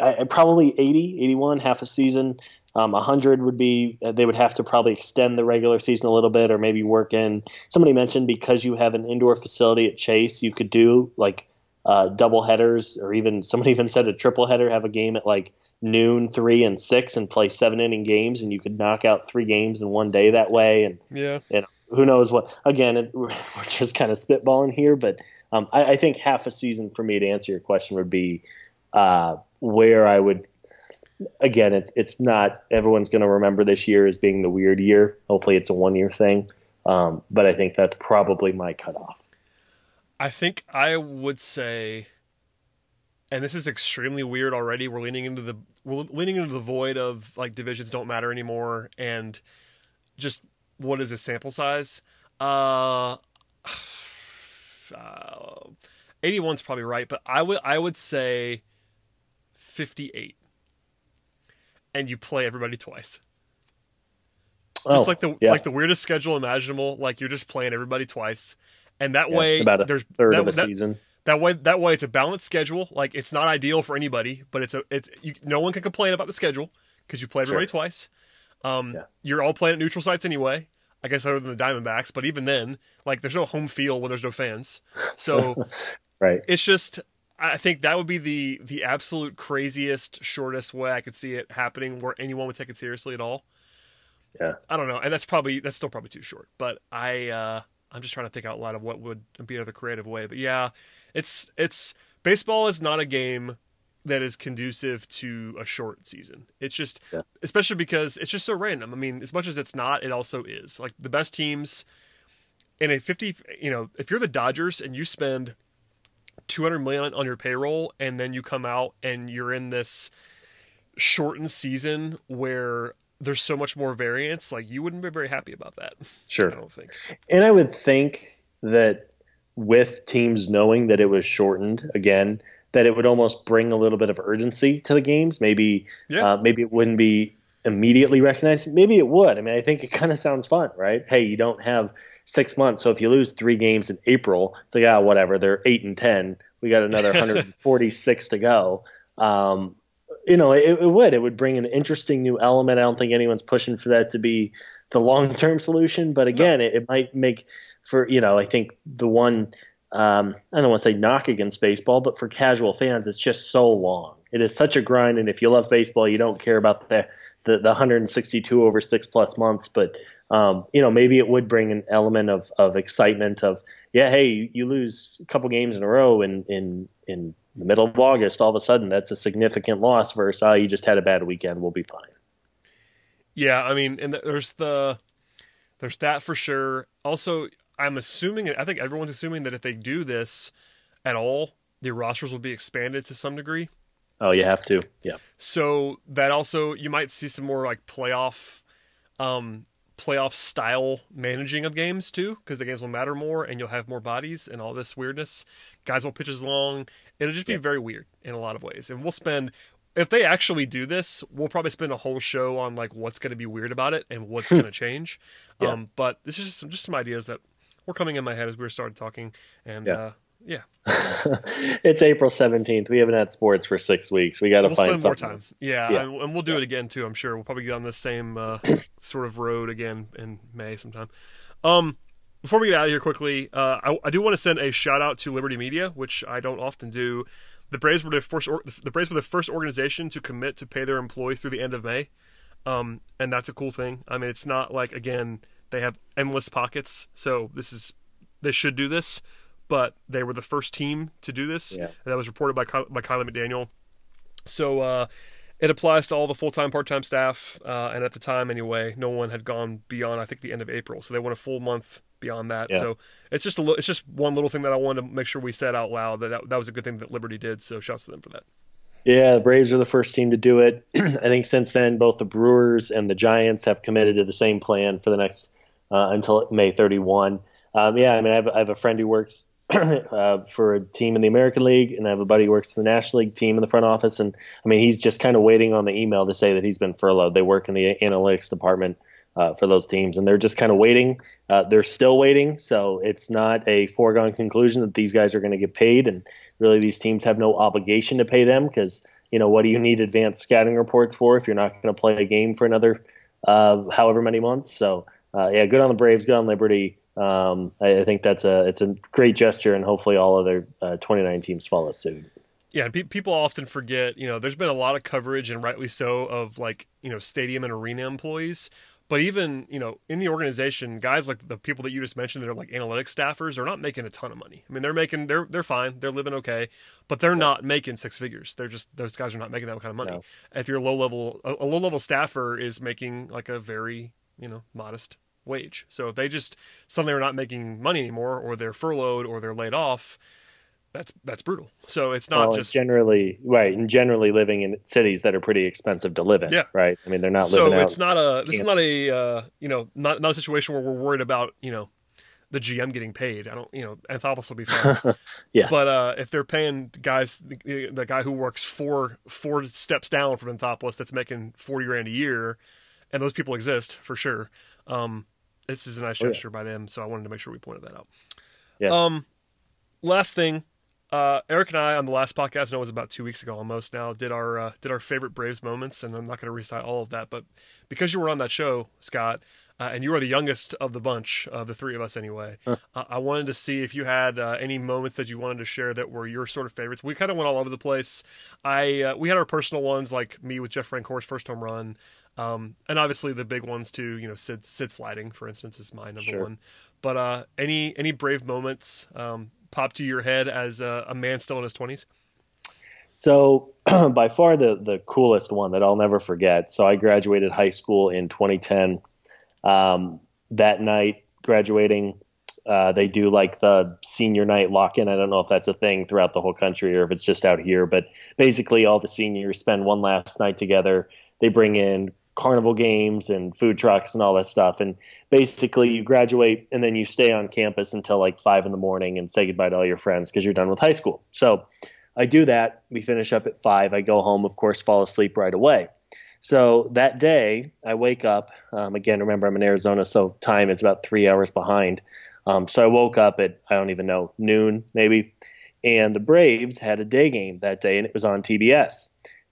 I, probably 80, 81, half a season. Um, 100 would be, they would have to probably extend the regular season a little bit or maybe work in. Somebody mentioned because you have an indoor facility at Chase, you could do like uh, double headers or even somebody even said a triple header, have a game at like noon, three, and six, and play seven inning games, and you could knock out three games in one day that way. And yeah, you know, who knows what? Again, it, we're just kind of spitballing here, but um, I, I, think half a season for me to answer your question would be uh, where I would. Again, it's it's not everyone's going to remember this year as being the weird year. Hopefully, it's a one year thing. Um, but I think that's probably my cutoff. I think I would say and this is extremely weird already. We're leaning into the we're leaning into the void of like divisions don't matter anymore, and just what is a sample size? Uh, uh, 81's probably right, but I would I would say 58, and you play everybody twice. Oh, just like the yeah. like the weirdest schedule imaginable. Like you're just playing everybody twice, and that yeah, way there's third that, of a that, season that way, that way, it's a balanced schedule. Like it's not ideal for anybody, but it's a it's you, no one can complain about the schedule because you play everybody sure. twice. Um, yeah. You're all playing at neutral sites anyway. I guess other than the Diamondbacks, but even then, like there's no home field when there's no fans. So, right, it's just I think that would be the the absolute craziest, shortest way I could see it happening where anyone would take it seriously at all. Yeah, I don't know, and that's probably that's still probably too short. But I uh, I'm just trying to think out loud of what would be another creative way. But yeah, it's it's baseball is not a game that is conducive to a short season. It's just yeah. especially because it's just so random. I mean, as much as it's not, it also is. Like the best teams in a 50, you know, if you're the Dodgers and you spend 200 million on your payroll and then you come out and you're in this shortened season where there's so much more variance, like you wouldn't be very happy about that. Sure. I don't think. And I would think that with teams knowing that it was shortened again, that it would almost bring a little bit of urgency to the games. Maybe, yeah. uh, maybe it wouldn't be immediately recognized. Maybe it would. I mean, I think it kind of sounds fun, right? Hey, you don't have six months, so if you lose three games in April, it's like ah, whatever. They're eight and ten. We got another 146 to go. Um, you know, it, it would. It would bring an interesting new element. I don't think anyone's pushing for that to be the long term solution, but again, no. it, it might make for you know I think the one um, I don't want to say knock against baseball, but for casual fans, it's just so long. It is such a grind, and if you love baseball, you don't care about the the, the 162 over six plus months. But um, you know, maybe it would bring an element of of excitement of yeah, hey, you lose a couple games in a row in in in the middle of August, all of a sudden that's a significant loss versus oh, you just had a bad weekend, we'll be fine. Yeah, I mean, and there's the there's that for sure. Also, I'm assuming, I think everyone's assuming that if they do this at all, the rosters will be expanded to some degree. Oh, you have to. Yeah. So that also you might see some more like playoff, um, playoff style managing of games too, because the games will matter more and you'll have more bodies and all this weirdness. Guys will pitch as long. It'll just be yeah. very weird in a lot of ways. And we'll spend if they actually do this, we'll probably spend a whole show on like what's going to be weird about it and what's going to change. Yeah. Um, but this is just some, just some ideas that were coming in my head as we were started talking, and yeah. Uh, yeah. it's April 17th. We haven't had sports for six weeks. We got to we'll find spend something. more time. Yeah, yeah. and we'll do yeah. it again too. I'm sure we'll probably get on the same uh, sort of road again in May sometime. Um, before we get out of here quickly, uh, I, I, do want to send a shout out to Liberty Media, which I don't often do. The Braves were the first. Or, the Braves were the first organization to commit to pay their employees through the end of May, um, and that's a cool thing. I mean, it's not like again they have endless pockets. So this is they should do this, but they were the first team to do this. Yeah. that was reported by by Kiley McDaniel. So uh, it applies to all the full time, part time staff. Uh, and at the time, anyway, no one had gone beyond I think the end of April. So they went a full month beyond that. Yeah. So it's just a li- it's just one little thing that I wanted to make sure we said out loud that, that that was a good thing that Liberty did. So shouts to them for that. Yeah, the Braves are the first team to do it. I think since then, both the Brewers and the Giants have committed to the same plan for the next uh, until May 31. Um, yeah, I mean, I have, I have a friend who works uh, for a team in the American League, and I have a buddy who works for the National League team in the front office. And I mean, he's just kind of waiting on the email to say that he's been furloughed. They work in the analytics department uh, for those teams, and they're just kind of waiting. Uh, they're still waiting, so it's not a foregone conclusion that these guys are going to get paid. And really, these teams have no obligation to pay them because you know what do you need advanced scouting reports for if you're not going to play a game for another uh, however many months? So uh, yeah, good on the Braves, good on Liberty. Um, I, I think that's a it's a great gesture, and hopefully all other uh, 29 teams follow suit. Yeah, and pe- people often forget. You know, there's been a lot of coverage, and rightly so, of like you know stadium and arena employees. But even you know in the organization, guys like the people that you just mentioned that are like analytics staffers are not making a ton of money. I mean, they're making they're they're fine, they're living okay, but they're not making six figures. They're just those guys are not making that kind of money. No. If you're low level, a, a low level staffer is making like a very you know modest wage. So if they just suddenly are not making money anymore, or they're furloughed, or they're laid off, that's that's brutal. So it's not Well, just generally right, and generally living in cities that are pretty expensive to live in. Yeah. right. I mean, they're not so it's not a this is not a uh, you know not not a situation where we're worried about you know the GM getting paid. I don't you know Anthopoulos will be fine. Yeah. But uh, if they're paying guys the, the guy who works four four steps down from Anthopoulos that's making forty grand a year, and those people exist for sure. Um, this is a nice Oh, yeah. gesture by them, so I wanted to make sure we pointed that out. Yeah. Um, last thing, uh, Eric and I on the last podcast, I know it was about two weeks ago almost now, did our uh, did our favorite Braves moments, and I'm not going to recite all of that, but because you were on that show, Scott, uh, and you are the youngest of the bunch of the three of us anyway, uh, I wanted to see if you had uh, any moments that you wanted to share that were your sort of favorites. We kind of went all over the place. I uh, we had our personal ones like me with Jeff Francoeur's first home run. Um, and obviously the big ones too, you know, Sid, Sid sliding, for instance, is my number Sure. one. But uh, any any brave moments um, pop to your head as a, a man still in his twenties? So, by far the the coolest one that I'll never forget. So, I graduated high school in 2010. Um, that night, graduating, uh, they do like the senior night lock in. I don't know if that's a thing throughout the whole country or if it's just out here, but basically, all the seniors spend one last night together. They bring in carnival games and food trucks and all that stuff. And basically, you graduate and then you stay on campus until like five in the morning and say goodbye to all your friends because you're done with high school. So, I do that. We finish up at five. I go home, of course, fall asleep right away. So that day, I wake up. Um, again, remember, I'm in Arizona, so time is about three hours behind. Um, so I woke up at, I don't even know, noon maybe. And the Braves had a day game that day, and it was on TBS.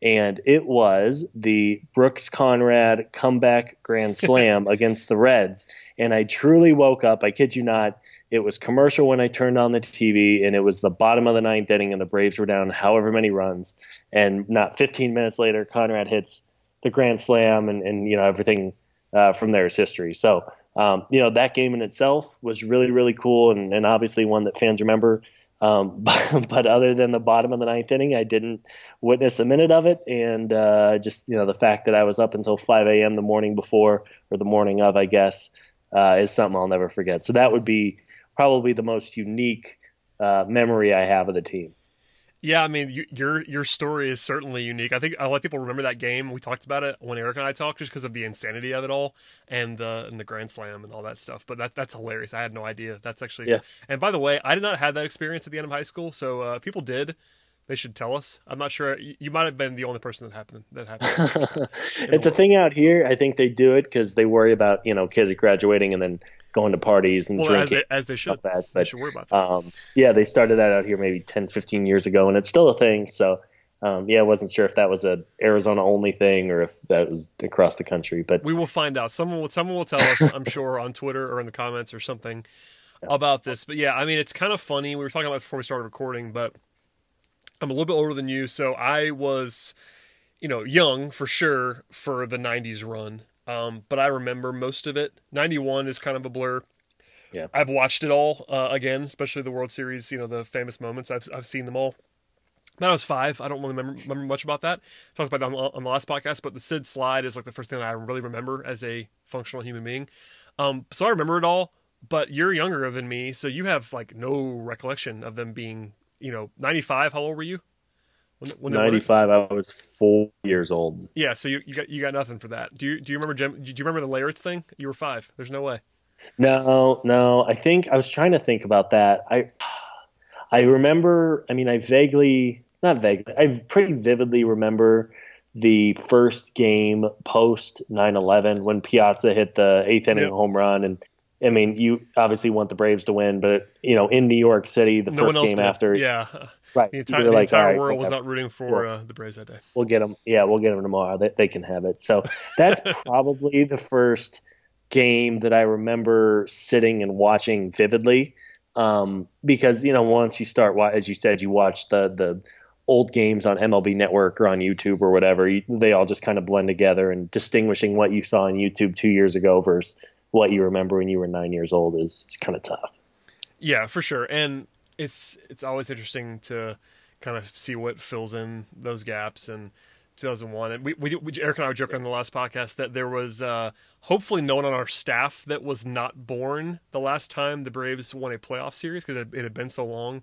And it was the Brooks Conrad comeback grand slam against the Reds. And I truly woke up, I kid you not, it was commercial when I turned on the TV, and it was the bottom of the ninth inning, and the Braves were down however many runs. And not 15 minutes later, Conrad hits the grand slam, and, and you know everything uh, from there is history. So um, you know that game in itself was really really cool, and, and obviously one that fans remember. Um, but, other than the bottom of the ninth inning, I didn't witness a minute of it, and uh, just you know the fact that I was up until 5 a.m. the morning before or the morning of, I guess, uh, is something I'll never forget. So that would be probably the most unique uh, memory I have of the team. Yeah, I mean, you, your your story is certainly unique. I think a lot of people remember that game. We talked about it when Eric and I talked, just because of the insanity of it all and the and the Grand Slam and all that stuff. But that that's hilarious. I had no idea. That's actually. Yeah. And by the way, I did not have that experience at the end of high school. So uh, people did. They should tell us. I'm not sure. You, you might have been the only person that happened. That happened. it's a thing out here. I think they do it because they worry about you know kids graduating and then going to parties and well, as drinking. they, as they should. that. They But should worry about that. um, yeah, they started that out here maybe 10, 15 years ago, and it's still a thing. So um, yeah, I wasn't sure if that was a Arizona only thing or if that was across the country. But We will find out. Someone will someone will tell us, I'm sure, on Twitter or in the comments or something about this. But yeah, I mean, it's kind of funny. We were talking about this before we started recording, but I'm a little bit older than you, so I was, you know, young for sure for the '90s run. Um, but I remember most of it. '91 is kind of a blur. Yeah. I've watched it all uh, again, especially the World Series. You know, the famous moments. I've I've seen them all. When I was five. I don't really remember, remember much about that. I talked about that on, on the last podcast, but the Sid slide is like the first thing that I really remember as a functional human being. Um, so I remember it all, but you're younger than me, so you have like no recollection of them being, you know, 95. How old were you? When, when 95, I was four years old. Yeah, so you, you got you got nothing for that. Do you do you remember Jim? Do you remember the Leyritz thing? You were five. There's no way. No, no. I think I was trying to think about that. I I remember. I mean, I vaguely, not vaguely, I pretty vividly remember the first game post 9/11 when Piazza hit the eighth inning yep. home run and I mean, you obviously want the Braves to win, but you know, in New York City, the no first game did. after, yeah, right, the entire, the like, entire right, world was not rooting for uh, the Braves that day. We'll get them. Yeah, we'll get them tomorrow. They, they can have it. So that's probably the first game that I remember sitting and watching vividly, um, because you know, once you start, as you said, you watch the the old games on MLB Network or on YouTube or whatever, you, they all just kind of blend together. And distinguishing what you saw on YouTube two years ago versus what you remember when you were nine years old is, is kind of tough. Yeah, for sure. And it's it's always interesting to kind of see what fills in those gaps and 2001 and we, we, we Eric and I were joking on the last podcast that there was uh, hopefully no one on our staff that was not born the last time the Braves won a playoff series because it, it, had been so long.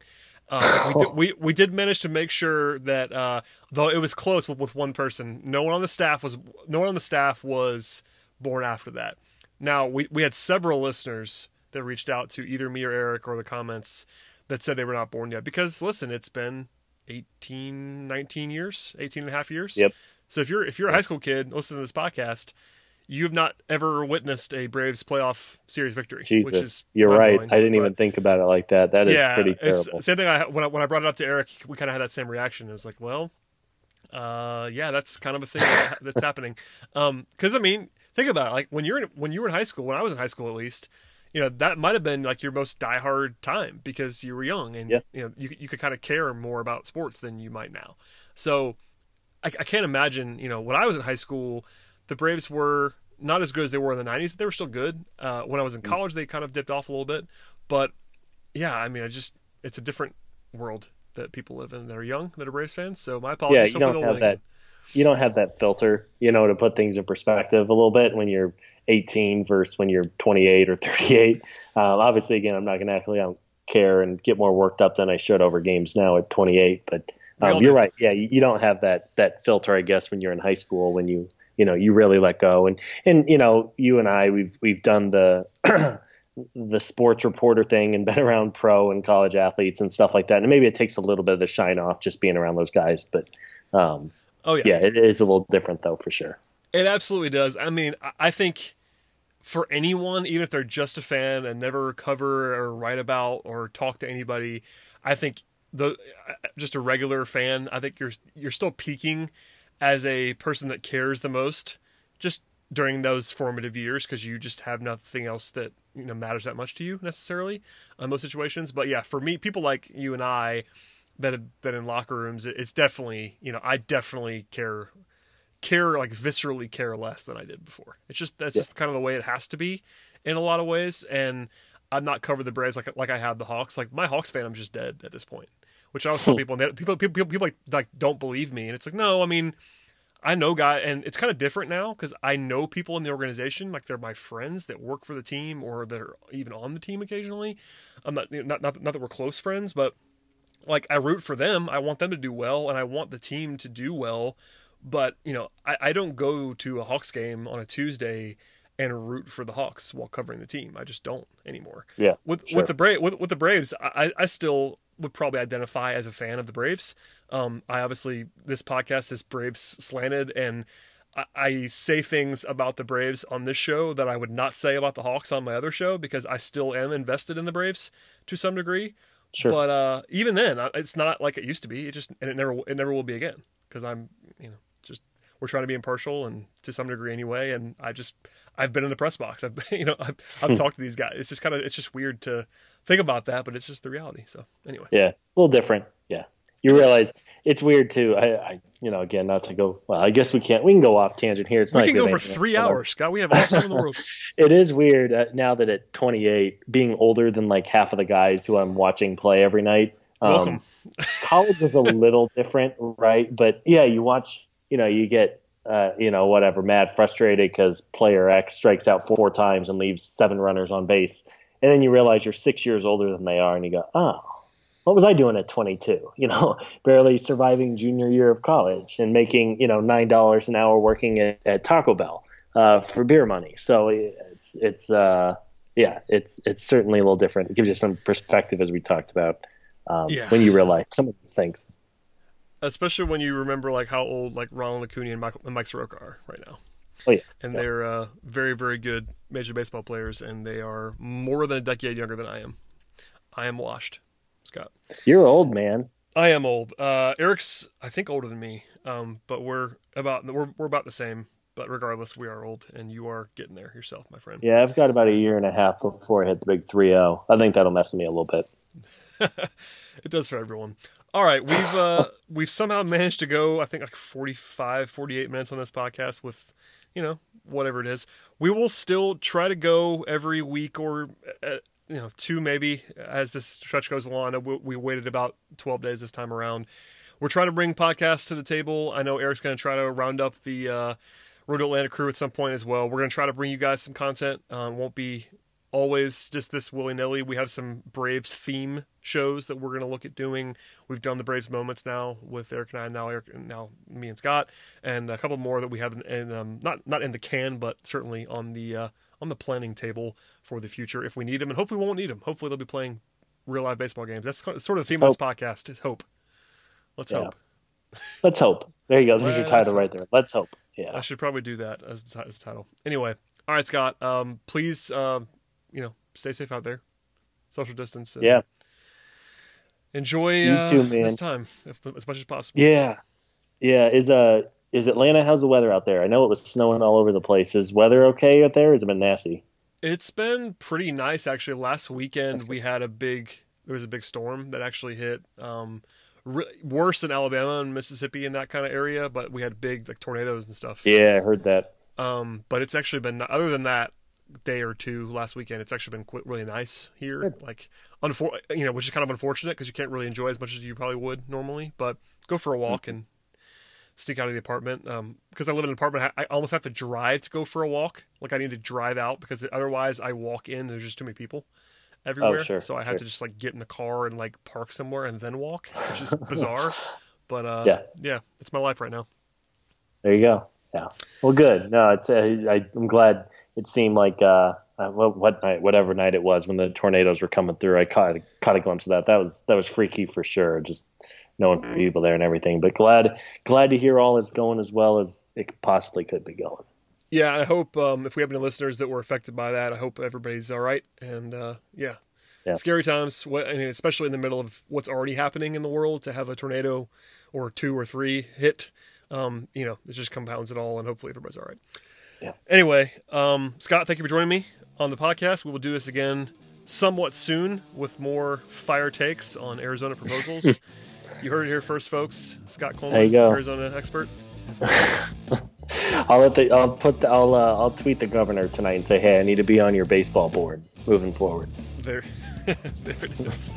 Uh, we, did, we, we did manage to make sure that uh, though it was close with, with one person no one on the staff was no one on the staff was born after that. Now, we, we had several listeners that reached out to either me or Eric or the comments that said they were not born yet. Because, listen, it's been 18, 19 years, 18 and a half years. Yep. So if you're if you're a high school kid listening to this podcast, you have not ever witnessed a Braves playoff series victory. Jesus, which is you're right. I didn't but, even think about it like that. That is yeah, pretty terrible. Same thing. I when I, when I brought it up to Eric, we kind of had that same reaction. It was like, well, uh, yeah, that's kind of a thing that's happening. Because um, I mean, think about it. Like when you're in, when you were in high school, when I was in high school at least, you know that might have been like your most diehard time because you were young and yeah. you know you you could kind of care more about sports than you might now. So I, I can't imagine you know when I was in high school, the Braves were not as good as they were in the '90s, but they were still good. Uh, when I was in mm. college, they kind of dipped off a little bit, but yeah, I mean, I just it's a different world that people live in that are young that are Braves fans. So my apologies. Yeah, you don't have that. Again you don't have that filter, you know, to put things in perspective a little bit when you're 18 versus when you're 28 or 38. Um, obviously, again, I'm not going to actually I don't care and get more worked up than I should over games now at 28. But um, you're right. Yeah, you, you, don't have that that filter, I guess, when you're in high school when you you know you really let go and and you know you and I we've we've done the the sports reporter thing and been around pro and college athletes and stuff like that. And maybe it takes a little bit of the shine off just being around those guys, but um, Oh yeah, yeah, it is a little different though for sure. It absolutely does. I mean, I think for anyone, even if they're just a fan and never cover or write about or talk to anybody, I think the uh, just a regular fan, I think you're you're still peaking as a person that cares the most just during those formative years because you just have nothing else that you know matters that much to you necessarily in most situations. But yeah, for me, people like you and I that have been in locker rooms, it's definitely you know I definitely care care like viscerally care less than I did before. It's just that's yeah. just kind of the way it has to be in a lot of ways. And I'm not covered the Braves like like I have the Hawks. Like my Hawks fan, I'm just dead at this point. Which I always tell people, people, people, people, people like, like don't believe me, and it's like, no, I mean, I know guy, and it's kind of different now because I know people in the organization, like they're my friends that work for the team or that are even on the team occasionally. I'm not, not, not, not that we're close friends, but like I root for them. I want them to do well, and I want the team to do well. But you know, I, I don't go to a Hawks game on a Tuesday and root for the Hawks while covering the team. I just don't anymore. Yeah. With sure. with the Brave with, with the Braves, I, I still would probably identify as a fan of the Braves. Um, I obviously this podcast is Braves slanted, and I, I say things about the Braves on this show that I would not say about the Hawks on my other show because I still am invested in the Braves to some degree. Sure. But uh, even then, it's not like it used to be. It just and it never it never will be again because I'm you know we're trying to be impartial and to some degree anyway. And I just I've been in the press box. I've you know I've, I've hmm. talked to these guys. It's just kind of it's just weird to think about that, but it's just the reality. So anyway, yeah, a little different. Yeah, you realize it's weird too. I, I, you know, again, not to go. Well, I guess we can't. We can go off tangent here. It's we not can go for three hours, Scott. We have all time in the world. it is weird uh, now that at 28, being older than like half of the guys who I'm watching play every night. Um, Welcome. college is a little different, right? But yeah, you watch. You know, you get. Uh, you know, whatever, mad, frustrated because player X strikes out four times and leaves seven runners on base and then you realize you're six years older than they are, and you go, oh, what was I doing at 22? You know, barely surviving junior year of college and making you know nine dollars an hour working at, at Taco Bell uh, for beer money. So it's it's uh, yeah, it's it's certainly a little different. It gives you some perspective, as we talked about, um, yeah. when you realize some of these things. Especially when you remember like how old like Ronald Acuna and Mike, and Mike Soroka are right now. Oh yeah, and yeah. they're uh, very very good major baseball players, and they are more than a decade younger than I am. I am washed, Scott. You're old, man. I am old. Uh, Eric's I think older than me, um, but we're about we're we're about the same. But regardless, we are old, and you are getting there yourself, my friend. Yeah, I've got about a year and a half before I hit the big 3-0. I think that'll mess with me a little bit. it does for everyone. All right, we've uh, we've somehow managed to go. I think like 45, 48 minutes on this podcast with, you know, whatever it is. We will still try to go every week or. Uh, you know, two maybe as this stretch goes along. We, waited about 12 days this time around. We're trying to bring podcasts to the table. I know Eric's going to try to round up the uh, Road Atlanta crew at some point as well. We're going to try to bring you guys some content. Um, won't be always just this willy nilly. We have some Braves theme shows that we're going to look at doing. We've done the Braves moments now with Eric and I, now Eric, now me and Scott, and a couple more that we have in, in um, not not in the can, but certainly on the uh, on the planning table for the future if we need them, and hopefully we won't need them. Hopefully they'll be playing real live baseball games. That's sort of the theme hope. of this podcast is hope. Let's yeah. hope. Let's hope. There you go. There's your title right there. Let's hope. Yeah, I should probably do that as the, as the title. Anyway, all right, Scott. Um, please, uh, you know, stay safe out there, social distance. yeah. Enjoy uh, too, this time if, as much as possible. Yeah, yeah. Is uh is Atlanta? How's the weather out there? I know it was snowing all over the place. Is weather okay out there? Has it been nasty? It's been pretty nice actually. Last weekend we had a big there was a big storm that actually hit. Um, re- worse in Alabama and Mississippi in that kind of area, but we had big like tornadoes and stuff. Yeah, I heard that. Um, but it's actually been other than that day or two last weekend. It's actually been quite, really nice here. Like, unfor- you know, which is kind of unfortunate because you can't really enjoy as much as you probably would normally. But go for a walk mm-hmm. and sneak out of the apartment. Um, because I live in an apartment, I almost have to drive to go for a walk. Like I need to drive out because otherwise I walk in. There's just too many people everywhere. Oh, sure, so I have sure. to just like get in the car and like park somewhere and then walk, which is bizarre. but uh, yeah, yeah, it's my life right now. There you go. Yeah. Well, good. No, it's uh, I, am glad. It seemed like uh, uh, what, what night, whatever night it was, when the tornadoes were coming through, I caught caught a glimpse of that. That was that was freaky for sure. Just knowing people there and everything. But glad glad to hear all is going as well as it possibly could be going. Yeah, I hope um, if we have any listeners that were affected by that, I hope everybody's all right. And uh, yeah. yeah. scary times. What I mean, especially in the middle of what's already happening in the world, to have a tornado or two or three hit, um, you know, it just compounds it all. And hopefully everybody's all right. Yeah. Anyway, um, Scott, thank you for joining me on the podcast. We will do this again somewhat soon with more fire takes on Arizona proposals. you heard it here first, folks. Scott Coleman, Arizona expert. I'll let the I'll put the, I'll uh, I'll tweet the governor tonight and say, hey, I need to be on your baseball board moving forward. There, there it is.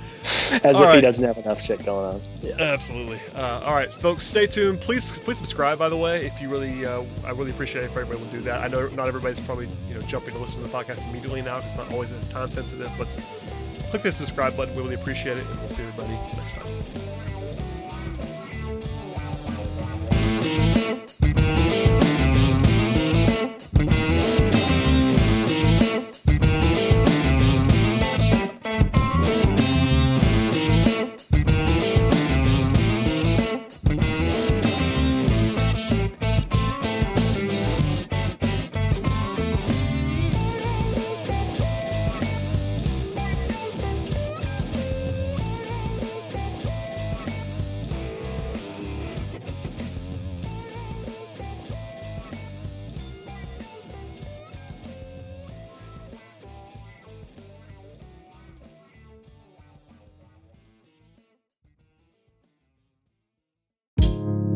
As all if right. he doesn't have enough shit going on. Yeah. Absolutely. Uh, all right, folks, stay tuned. Please, please subscribe. By the way, if you really, uh, I really appreciate it if everybody will do that. I know not everybody's probably you know jumping to listen to the podcast immediately now because it's not always as time sensitive. But click the subscribe button. We really appreciate it, and we'll see everybody next time.